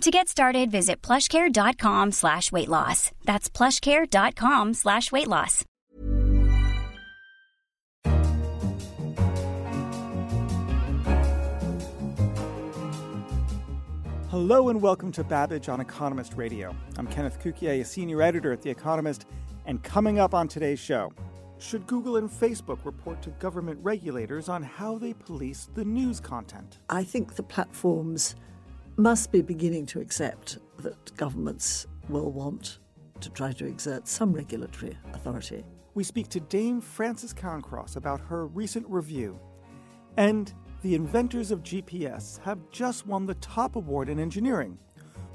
To get started, visit plushcare.com slash weight loss. That's plushcare.com slash weight loss. Hello and welcome to Babbage on Economist Radio. I'm Kenneth Cukier, a senior editor at The Economist, and coming up on today's show, should Google and Facebook report to government regulators on how they police the news content? I think the platforms must be beginning to accept that governments will want to try to exert some regulatory authority. We speak to Dame Frances Cairncross about her recent review. And the inventors of GPS have just won the top award in engineering.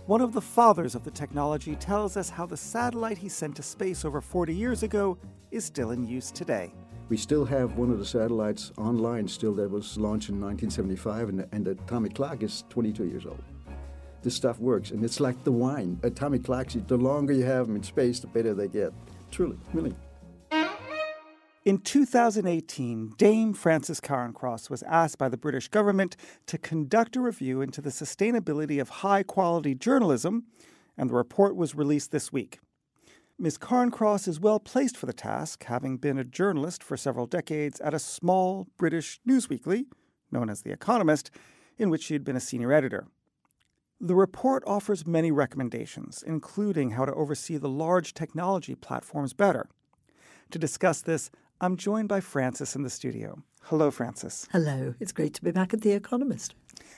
One of the fathers of the technology tells us how the satellite he sent to space over 40 years ago is still in use today. We still have one of the satellites online still that was launched in 1975, and and the atomic clock is 22 years old. This stuff works, and it's like the wine. Atomic clocks, the longer you have them in space, the better they get. Truly, really. In 2018, Dame Frances Cairncross was asked by the British government to conduct a review into the sustainability of high quality journalism, and the report was released this week. Ms. Cairncross is well placed for the task, having been a journalist for several decades at a small British newsweekly, known as The Economist, in which she had been a senior editor. The report offers many recommendations, including how to oversee the large technology platforms better. To discuss this, I'm joined by Frances in the studio. Hello, Frances. Hello, it's great to be back at The Economist.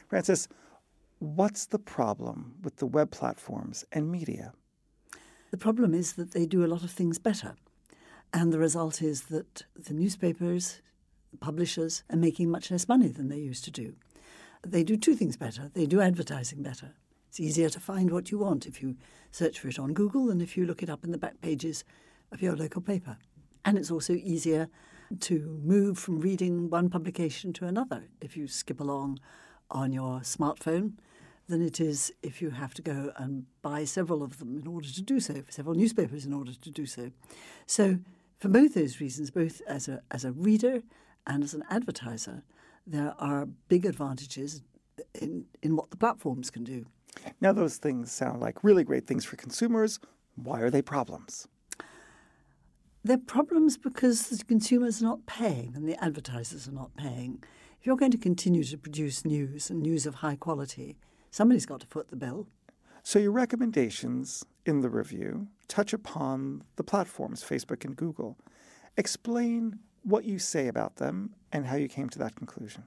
Frances, what's the problem with the web platforms and media? The problem is that they do a lot of things better. And the result is that the newspapers, the publishers, are making much less money than they used to do. They do two things better. They do advertising better. It's easier to find what you want if you search for it on Google than if you look it up in the back pages of your local paper. And it's also easier to move from reading one publication to another if you skip along on your smartphone than it is if you have to go and buy several of them in order to do so, several newspapers in order to do so. So, for both those reasons, both as a, as a reader and as an advertiser, there are big advantages in, in what the platforms can do. Now, those things sound like really great things for consumers. Why are they problems? They're problems because the consumers are not paying and the advertisers are not paying. If you're going to continue to produce news and news of high quality, Somebody's got to foot the bill. So, your recommendations in the review touch upon the platforms, Facebook and Google. Explain what you say about them and how you came to that conclusion.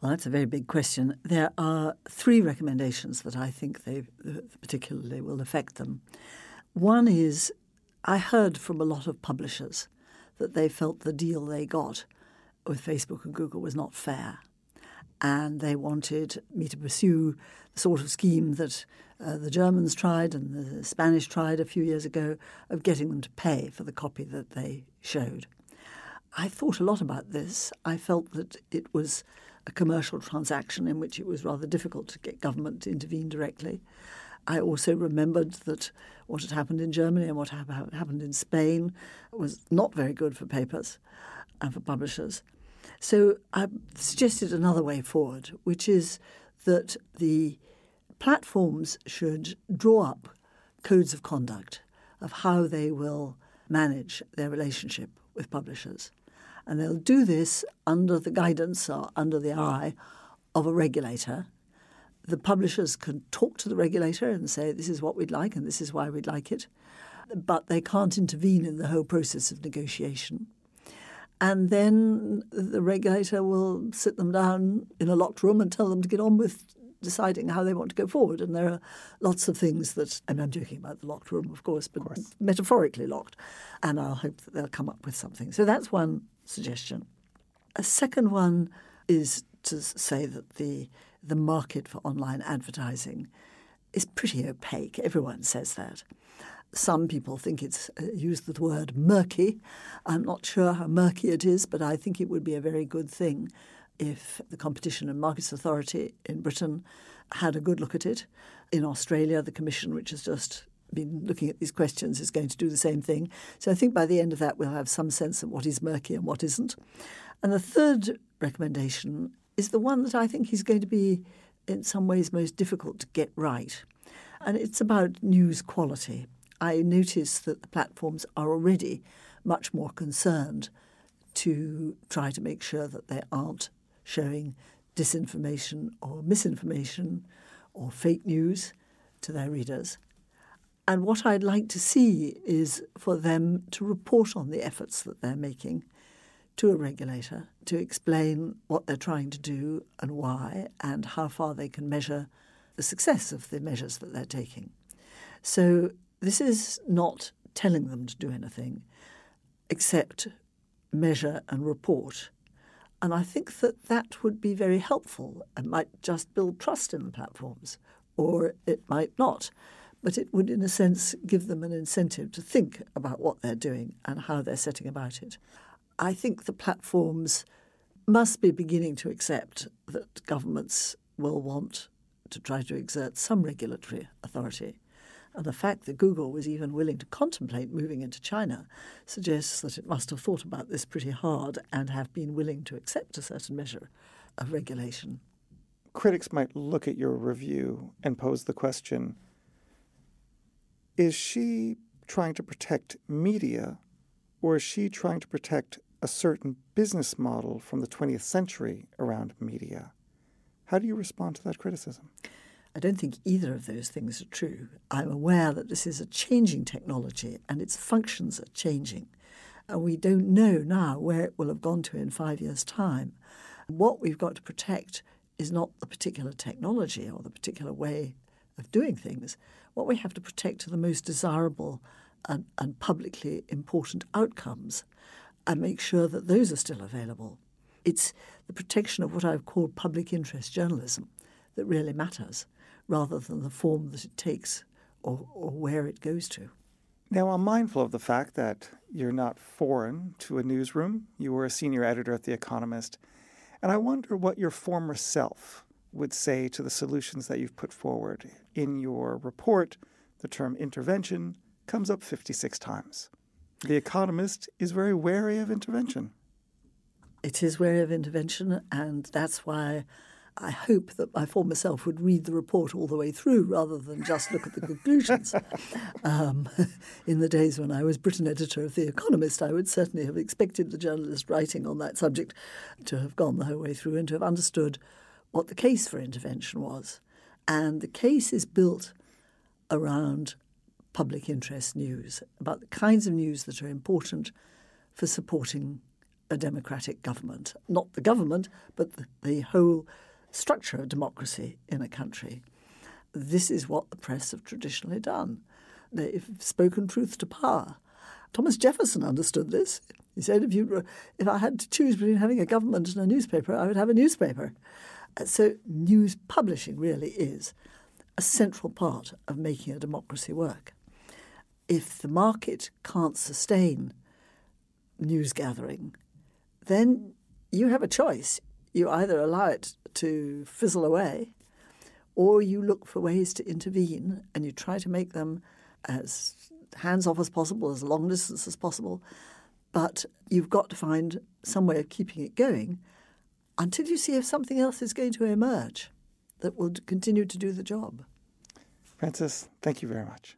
Well, that's a very big question. There are three recommendations that I think they uh, particularly will affect them. One is I heard from a lot of publishers that they felt the deal they got with Facebook and Google was not fair and they wanted me to pursue the sort of scheme that uh, the Germans tried and the Spanish tried a few years ago of getting them to pay for the copy that they showed. I thought a lot about this. I felt that it was a commercial transaction in which it was rather difficult to get government to intervene directly. I also remembered that what had happened in Germany and what happened in Spain was not very good for papers and for publishers. So I suggested another way forward, which is that the platforms should draw up codes of conduct of how they will manage their relationship with publishers. And they'll do this under the guidance or under the eye of a regulator. The publishers can talk to the regulator and say, this is what we'd like and this is why we'd like it. But they can't intervene in the whole process of negotiation. And then the regulator will sit them down in a locked room and tell them to get on with deciding how they want to go forward. And there are lots of things that, and I'm joking about the locked room, of course, but of course. metaphorically locked. And I'll hope that they'll come up with something. So that's one suggestion. A second one is to say that the the market for online advertising is pretty opaque. Everyone says that. Some people think it's uh, used the word murky. I'm not sure how murky it is, but I think it would be a very good thing if the Competition and Markets Authority in Britain had a good look at it. In Australia, the Commission, which has just been looking at these questions, is going to do the same thing. So I think by the end of that, we'll have some sense of what is murky and what isn't. And the third recommendation is the one that I think is going to be, in some ways, most difficult to get right. And it's about news quality. I notice that the platforms are already much more concerned to try to make sure that they aren't showing disinformation or misinformation or fake news to their readers. And what I'd like to see is for them to report on the efforts that they're making to a regulator to explain what they're trying to do and why, and how far they can measure the success of the measures that they're taking. So, this is not telling them to do anything except measure and report and I think that that would be very helpful. It might just build trust in the platforms, or it might not. But it would, in a sense, give them an incentive to think about what they're doing and how they're setting about it. I think the platforms must be beginning to accept that governments will want to try to exert some regulatory authority and the fact that Google was even willing to contemplate moving into China suggests that it must have thought about this pretty hard and have been willing to accept a certain measure of regulation. Critics might look at your review and pose the question Is she trying to protect media, or is she trying to protect a certain business model from the 20th century around media? How do you respond to that criticism? I don't think either of those things are true. I'm aware that this is a changing technology and its functions are changing. And we don't know now where it will have gone to in five years' time. What we've got to protect is not the particular technology or the particular way of doing things. What we have to protect are the most desirable and, and publicly important outcomes and make sure that those are still available. It's the protection of what I've called public interest journalism that really matters rather than the form that it takes or, or where it goes to. Now, I'm mindful of the fact that you're not foreign to a newsroom. You were a senior editor at The Economist. And I wonder what your former self would say to the solutions that you've put forward. In your report, the term intervention comes up 56 times. The Economist is very wary of intervention. It is wary of intervention, and that's why I hope that my former self would read the report all the way through rather than just look at the conclusions. Um, in the days when I was Britain editor of The Economist, I would certainly have expected the journalist writing on that subject to have gone the whole way through and to have understood what the case for intervention was. And the case is built around public interest news, about the kinds of news that are important for supporting a democratic government. Not the government, but the, the whole structure of democracy in a country. This is what the press have traditionally done. They've spoken truth to power. Thomas Jefferson understood this. He said, if, you, if I had to choose between having a government and a newspaper, I would have a newspaper. Uh, so, news publishing really is a central part of making a democracy work. If the market can't sustain news gathering, then you have a choice. You either allow it to fizzle away, or you look for ways to intervene and you try to make them as hands off as possible, as long distance as possible. But you've got to find some way of keeping it going until you see if something else is going to emerge that will continue to do the job. Frances, thank you very much.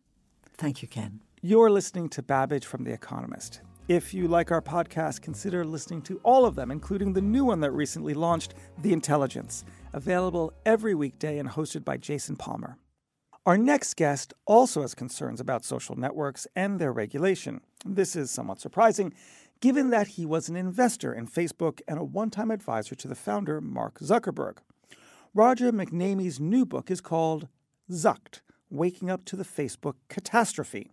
Thank you, Ken. You're listening to Babbage from The Economist. If you like our podcast, consider listening to all of them, including the new one that recently launched, The Intelligence, available every weekday and hosted by Jason Palmer. Our next guest also has concerns about social networks and their regulation. This is somewhat surprising, given that he was an investor in Facebook and a one time advisor to the founder, Mark Zuckerberg. Roger McNamee's new book is called Zucked Waking Up to the Facebook Catastrophe.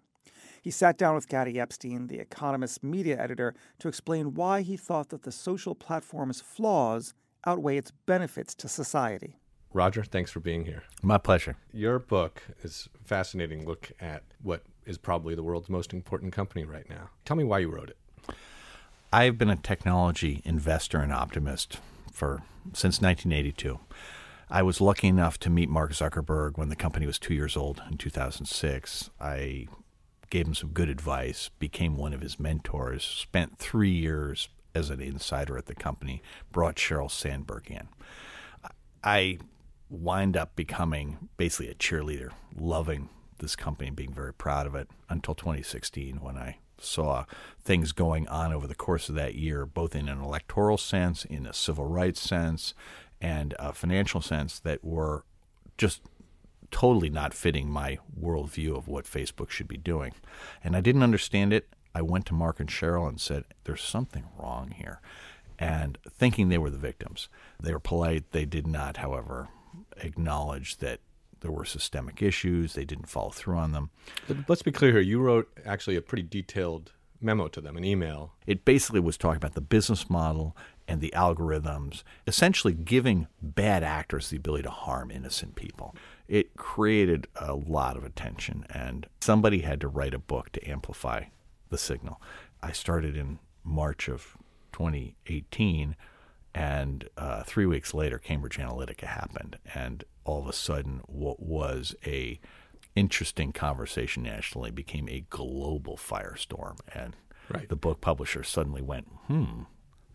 He sat down with Gady Epstein, the Economist's media editor, to explain why he thought that the social platform's flaws outweigh its benefits to society. Roger, thanks for being here. My pleasure. Your book is a fascinating look at what is probably the world's most important company right now. Tell me why you wrote it. I've been a technology investor and optimist for since 1982. I was lucky enough to meet Mark Zuckerberg when the company was two years old in 2006. I gave him some good advice, became one of his mentors, spent three years as an insider at the company, brought Sheryl Sandberg in. I wind up becoming basically a cheerleader, loving this company, and being very proud of it until 2016 when I saw things going on over the course of that year, both in an electoral sense, in a civil rights sense, and a financial sense that were just totally not fitting my worldview of what Facebook should be doing. And I didn't understand it. I went to Mark and Sheryl and said, There's something wrong here. And thinking they were the victims. They were polite. They did not, however, acknowledge that there were systemic issues. They didn't follow through on them. Let's be clear here. You wrote actually a pretty detailed memo to them, an email. It basically was talking about the business model and the algorithms, essentially giving bad actors the ability to harm innocent people. It created a lot of attention, and somebody had to write a book to amplify the signal. I started in March of 2018, and uh, three weeks later, Cambridge Analytica happened, and all of a sudden, what was a interesting conversation nationally became a global firestorm, and right. the book publisher suddenly went, "Hmm,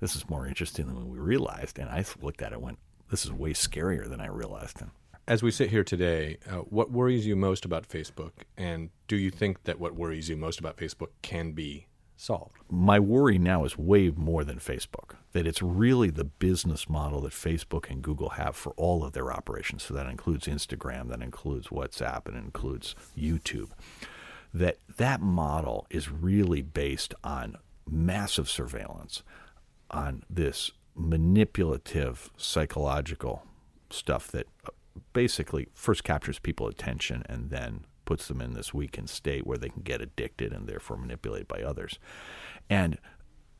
this is more interesting than we realized." And I looked at it and went, "This is way scarier than I realized." And as we sit here today, uh, what worries you most about Facebook, and do you think that what worries you most about Facebook can be solved? My worry now is way more than Facebook. That it's really the business model that Facebook and Google have for all of their operations. So that includes Instagram, that includes WhatsApp, and includes YouTube. That that model is really based on massive surveillance, on this manipulative psychological stuff that basically first captures people's attention and then puts them in this weakened state where they can get addicted and therefore manipulated by others. And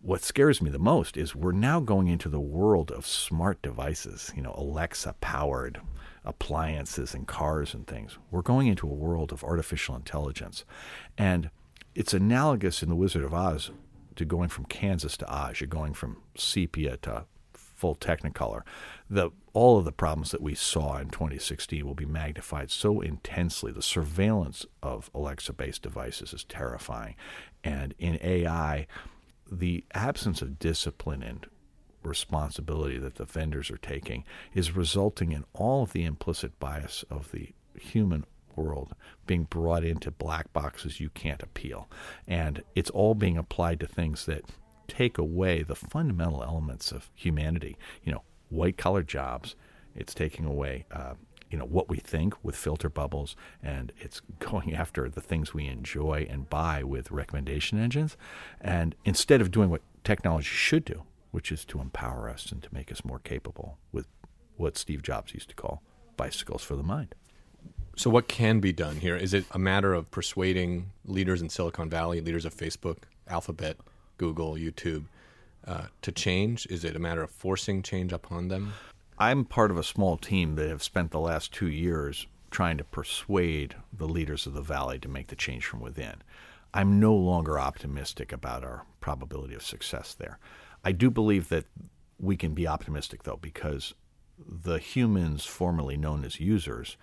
what scares me the most is we're now going into the world of smart devices, you know, Alexa powered appliances and cars and things. We're going into a world of artificial intelligence. And it's analogous in The Wizard of Oz to going from Kansas to Oz. You're going from sepia to full technicolor. The all of the problems that we saw in 2016 will be magnified so intensely. The surveillance of Alexa-based devices is terrifying, and in AI, the absence of discipline and responsibility that the vendors are taking is resulting in all of the implicit bias of the human world being brought into black boxes you can't appeal. And it's all being applied to things that take away the fundamental elements of humanity. You know, white collar jobs. It's taking away, uh, you know, what we think with filter bubbles, and it's going after the things we enjoy and buy with recommendation engines. And instead of doing what technology should do, which is to empower us and to make us more capable with what Steve Jobs used to call bicycles for the mind. So, what can be done here? Is it a matter of persuading leaders in Silicon Valley, leaders of Facebook, Alphabet, Google, YouTube, uh, to change? Is it a matter of forcing change upon them? I'm part of a small team that have spent the last two years trying to persuade the leaders of the valley to make the change from within. I'm no longer optimistic about our probability of success there. I do believe that we can be optimistic, though, because the humans formerly known as users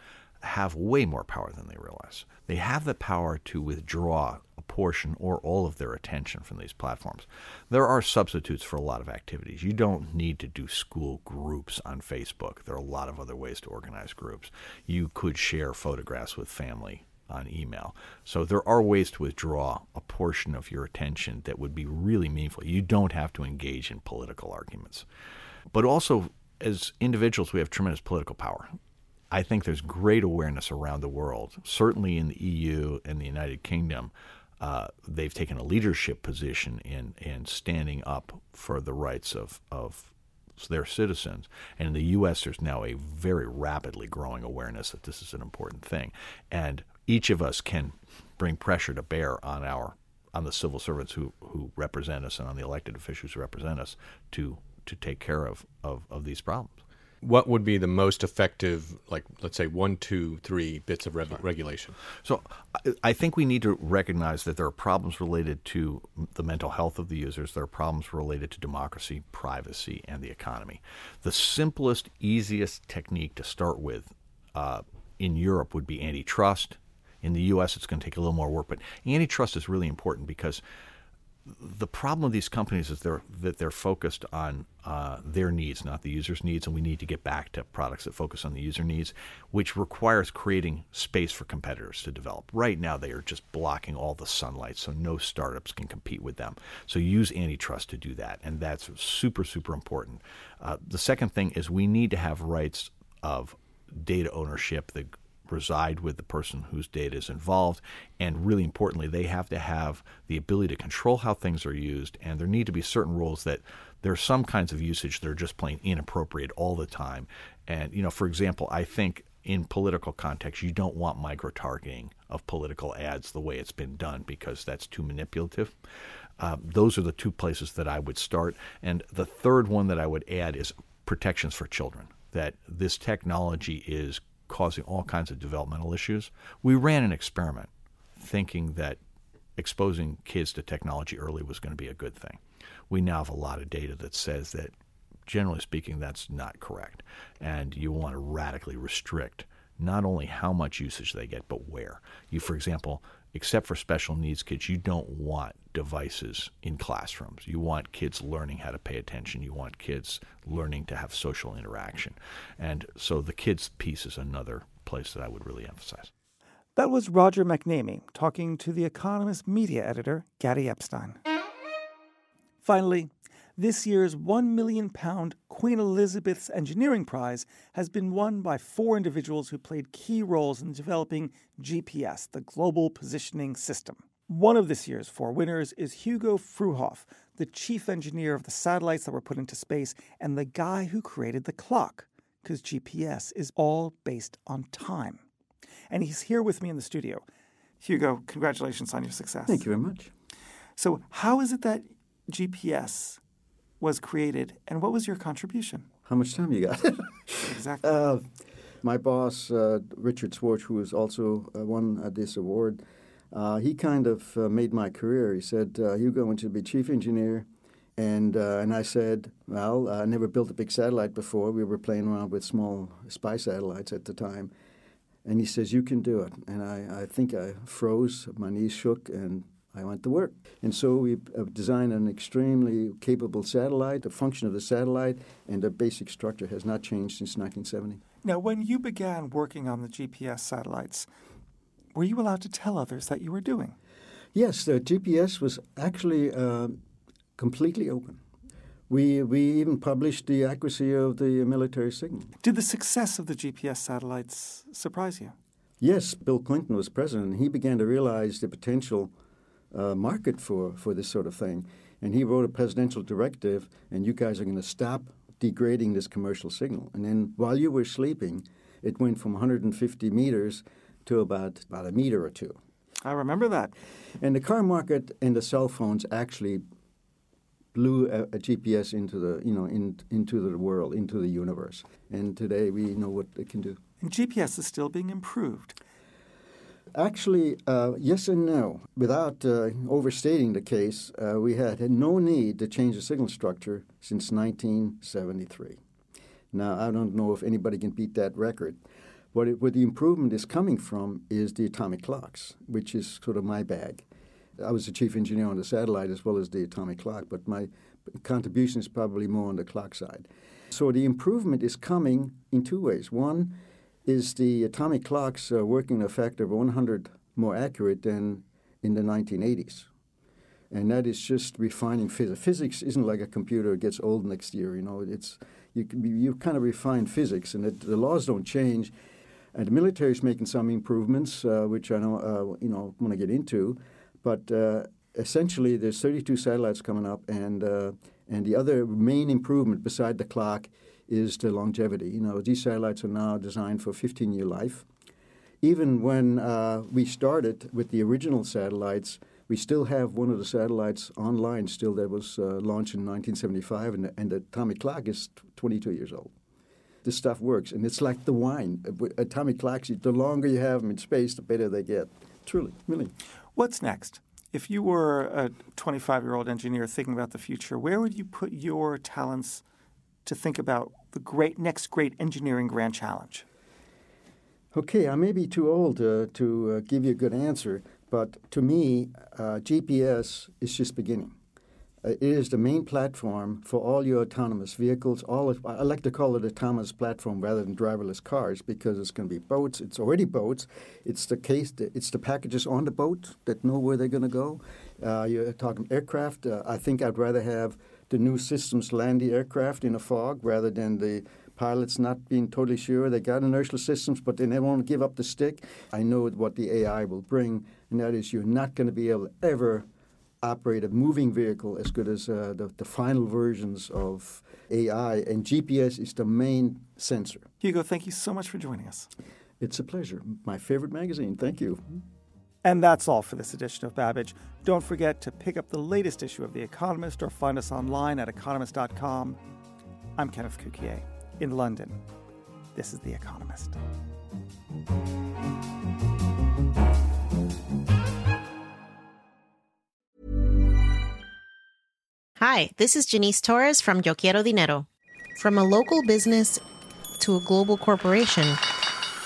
have way more power than they realize. They have the power to withdraw a portion or all of their attention from these platforms. There are substitutes for a lot of activities. You don't need to do school groups on Facebook. There are a lot of other ways to organize groups. You could share photographs with family on email. So there are ways to withdraw a portion of your attention that would be really meaningful. You don't have to engage in political arguments. But also, as individuals, we have tremendous political power. I think there's great awareness around the world, certainly in the EU and the United Kingdom. Uh, they've taken a leadership position in, in standing up for the rights of, of their citizens. And in the U.S., there's now a very rapidly growing awareness that this is an important thing. And each of us can bring pressure to bear on our on the civil servants who, who represent us and on the elected officials who represent us to to take care of, of, of these problems what would be the most effective, like let's say one, two, three bits of re- regulation? So I think we need to recognize that there are problems related to the mental health of the users. There are problems related to democracy, privacy, and the economy. The simplest, easiest technique to start with uh, in Europe would be antitrust. In the U.S., it's going to take a little more work, but antitrust is really important because the problem of these companies is they're, that they're focused on uh, their needs, not the user's needs, and we need to get back to products that focus on the user needs, which requires creating space for competitors to develop. Right now, they are just blocking all the sunlight, so no startups can compete with them. So use antitrust to do that, and that's super, super important. Uh, the second thing is we need to have rights of data ownership. Reside with the person whose data is involved. And really importantly, they have to have the ability to control how things are used. And there need to be certain rules that there are some kinds of usage that are just plain inappropriate all the time. And, you know, for example, I think in political context, you don't want micro targeting of political ads the way it's been done because that's too manipulative. Uh, those are the two places that I would start. And the third one that I would add is protections for children. That this technology is causing all kinds of developmental issues. We ran an experiment thinking that exposing kids to technology early was going to be a good thing. We now have a lot of data that says that, generally speaking, that's not correct. And you want to radically restrict not only how much usage they get, but where. You, for example, except for special needs kids, you don't want devices in classrooms. You want kids learning how to pay attention. You want kids learning to have social interaction. And so the kids piece is another place that I would really emphasize. That was Roger McNamee talking to The Economist media editor, Gady Epstein. Finally, this year's £1 million Queen Elizabeth's Engineering Prize has been won by four individuals who played key roles in developing GPS, the Global Positioning System. One of this year's four winners is Hugo Fruehauf, the chief engineer of the satellites that were put into space and the guy who created the clock, because GPS is all based on time. And he's here with me in the studio. Hugo, congratulations on your success. Thank you very much. So, how is it that GPS was created, and what was your contribution? How much time you got? exactly. Uh, my boss, uh, Richard Schwartz, who has also uh, won uh, this award, uh, he kind of uh, made my career. He said, "You're going to be chief engineer," and and I said, "Well, I never built a big satellite before. We were playing around with small spy satellites at the time." And he says, "You can do it." And I, I think I froze, my knees shook, and I went to work. And so we designed an extremely capable satellite. The function of the satellite and the basic structure has not changed since 1970. Now, when you began working on the GPS satellites, were you allowed to tell others that you were doing? Yes, the GPS was actually uh, completely open. We, we even published the accuracy of the military signal. Did the success of the GPS satellites surprise you? Yes, Bill Clinton was president. and He began to realize the potential uh, market for, for this sort of thing. And he wrote a presidential directive, and you guys are going to stop degrading this commercial signal. And then while you were sleeping, it went from 150 meters to about, about a meter or two. I remember that. And the car market and the cell phones actually blew a, a, GPS into the you know in, into the world, into the universe. And today we know what it can do. And GPS is still being improved. Actually, uh, yes and no. Without uh, overstating the case, uh, we had, had no need to change the signal structure since 1973. Now, I don't know if anybody can beat that record. What, it, where the improvement is coming from is the atomic clocks, which is sort of my bag. I was the chief engineer on the satellite as well as the atomic clock, but my contribution is probably more on the clock side. So the improvement is coming in two ways. One, is the atomic clocks uh, working a factor of 100 more accurate than in the 1980s. And that is just refining physics. Physics isn't like a computer; it gets old next year. You know, it's you you kind of refine physics, and it, the laws don't change. And the military is making some improvements, uh, which I know uh, you know want to get into. But uh, essentially, there's 32 satellites coming up, and uh, and the other main improvement beside the clock is the longevity. You know, these satellites are now designed for 15-year life. Even when uh, we started with the original satellites, we still have one of the satellites online still that was uh, launched in 1975, and and the atomic clock is 22 years old. this stuff works. And it's like the wine. Atomic clocks, the longer you have them in space, the better they get. Truly, really. What's next? If you were a 25 year old engineer thinking about the future, where would you put your talents to think about the great next great engineering grand challenge? Okay, I may be too old uh, to uh, give you a good answer, but to me, uh, GPS is just beginning. Uh, it is the main platform for all your autonomous vehicles. All of, I like to call it autonomous platform rather than driverless cars because it's going to be boats. It's already boats. It's the case. It's the packages on the boat that know where they're going to go. Uh, you're talking aircraft. Uh, I think I'd rather have the new systems land the aircraft in a fog rather than the pilots not being totally sure. They got inertial systems, but they never want to give up the stick. I know what the AI will bring, and that is you're not going to be able to ever operate a moving vehicle as good as uh, the, the final versions of AI, and GPS is the main sensor. Hugo, thank you so much for joining us. It's a pleasure. My favorite magazine. Thank you. And that's all for this edition of Babbage. Don't forget to pick up the latest issue of The Economist or find us online at economist.com. I'm Kenneth Cukier in London. This is The Economist. Hi, this is Janice Torres from Yo Quiero Dinero. From a local business to a global corporation,